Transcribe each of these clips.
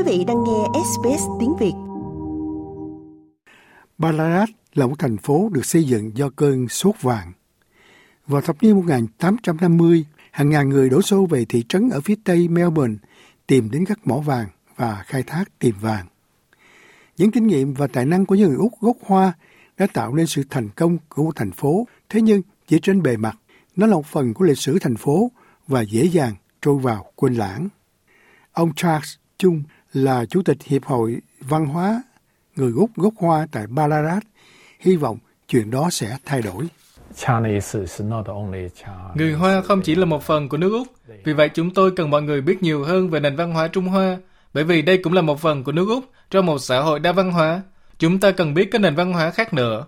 Quý vị đang nghe SBS tiếng Việt. Ballarat là một thành phố được xây dựng do cơn sốt vàng. Vào thập niên 1850, hàng ngàn người đổ xô về thị trấn ở phía tây Melbourne tìm đến các mỏ vàng và khai thác tìm vàng. Những kinh nghiệm và tài năng của những người Úc gốc Hoa đã tạo nên sự thành công của một thành phố, thế nhưng chỉ trên bề mặt, nó là một phần của lịch sử thành phố và dễ dàng trôi vào quên lãng. Ông Charles Chung là Chủ tịch Hiệp hội Văn hóa người Úc gốc Hoa tại Ballarat, hy vọng chuyện đó sẽ thay đổi. Người Hoa không chỉ là một phần của nước Úc, vì vậy chúng tôi cần mọi người biết nhiều hơn về nền văn hóa Trung Hoa, bởi vì đây cũng là một phần của nước Úc trong một xã hội đa văn hóa. Chúng ta cần biết các nền văn hóa khác nữa.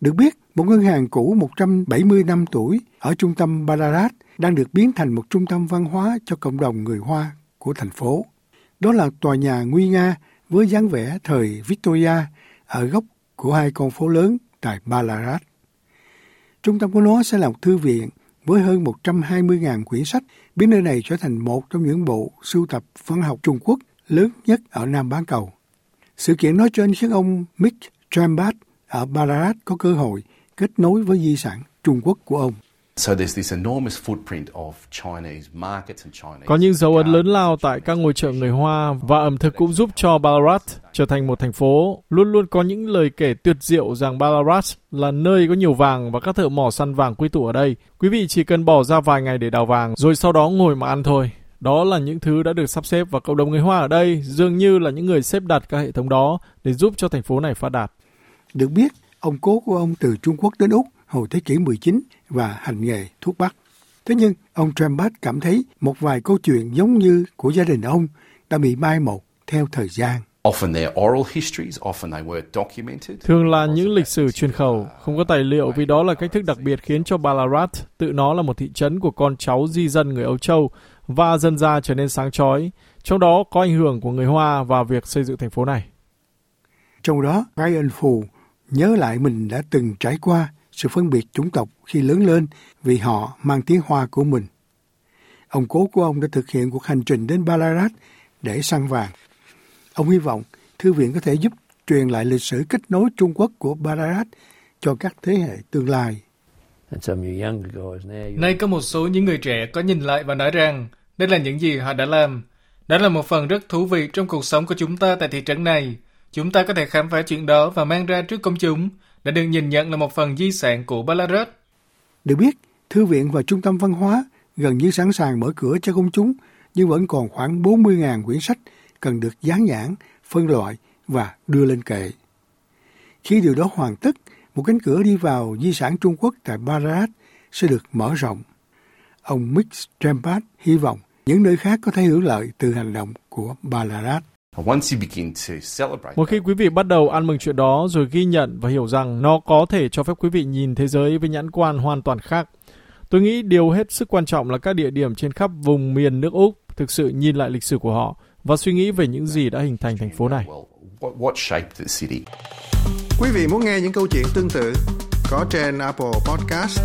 Được biết, một ngân hàng cũ 170 năm tuổi ở trung tâm Ballarat đang được biến thành một trung tâm văn hóa cho cộng đồng người Hoa của thành phố. Đó là tòa nhà nguy nga với dáng vẻ thời Victoria ở góc của hai con phố lớn tại Ballarat. Trung tâm của nó sẽ là một thư viện với hơn 120.000 quyển sách, biến nơi này trở thành một trong những bộ sưu tập văn học Trung Quốc lớn nhất ở Nam bán cầu. Sự kiện nói trên khiến ông Mick Trambat ở Ballarat có cơ hội kết nối với di sản Trung Quốc của ông. Có những dấu ấn lớn lao tại các ngôi chợ người Hoa và ẩm thực cũng giúp cho Ballarat trở thành một thành phố. Luôn luôn có những lời kể tuyệt diệu rằng Ballarat là nơi có nhiều vàng và các thợ mỏ săn vàng quy tụ ở đây. Quý vị chỉ cần bỏ ra vài ngày để đào vàng rồi sau đó ngồi mà ăn thôi. Đó là những thứ đã được sắp xếp và cộng đồng người Hoa ở đây dường như là những người xếp đặt các hệ thống đó để giúp cho thành phố này phát đạt. Được biết, ông cố của ông từ Trung Quốc đến Úc hồi thế kỷ 19 và hành nghề thuốc bắc. Thế nhưng, ông Trambat cảm thấy một vài câu chuyện giống như của gia đình ông đã bị mai một theo thời gian. Thường là những lịch sử truyền khẩu, không có tài liệu vì đó là cách thức đặc biệt khiến cho Ballarat tự nó là một thị trấn của con cháu di dân người Âu Châu và dần ra trở nên sáng chói. Trong đó có ảnh hưởng của người Hoa vào việc xây dựng thành phố này. Trong đó, Ryan Phù nhớ lại mình đã từng trải qua sự phân biệt chủng tộc khi lớn lên vì họ mang tiếng Hoa của mình. Ông cố của ông đã thực hiện cuộc hành trình đến Ballarat để săn vàng. Ông hy vọng thư viện có thể giúp truyền lại lịch sử kết nối Trung Quốc của Ballarat cho các thế hệ tương lai. Nay có một số những người trẻ có nhìn lại và nói rằng đây là những gì họ đã làm. Đó là một phần rất thú vị trong cuộc sống của chúng ta tại thị trấn này. Chúng ta có thể khám phá chuyện đó và mang ra trước công chúng đã được nhìn nhận là một phần di sản của Belarus. Được biết, thư viện và trung tâm văn hóa gần như sẵn sàng mở cửa cho công chúng, nhưng vẫn còn khoảng 40.000 quyển sách cần được dán nhãn, phân loại và đưa lên kệ. Khi điều đó hoàn tất, một cánh cửa đi vào di sản Trung Quốc tại Ballarat sẽ được mở rộng. Ông Mick Trempat hy vọng những nơi khác có thể hưởng lợi từ hành động của Ballarat. Một khi quý vị bắt đầu ăn mừng chuyện đó rồi ghi nhận và hiểu rằng nó có thể cho phép quý vị nhìn thế giới với nhãn quan hoàn toàn khác. Tôi nghĩ điều hết sức quan trọng là các địa điểm trên khắp vùng miền nước Úc thực sự nhìn lại lịch sử của họ và suy nghĩ về những gì đã hình thành thành phố này. Quý vị muốn nghe những câu chuyện tương tự có trên Apple Podcast,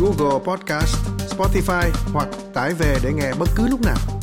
Google Podcast, Spotify hoặc tải về để nghe bất cứ lúc nào.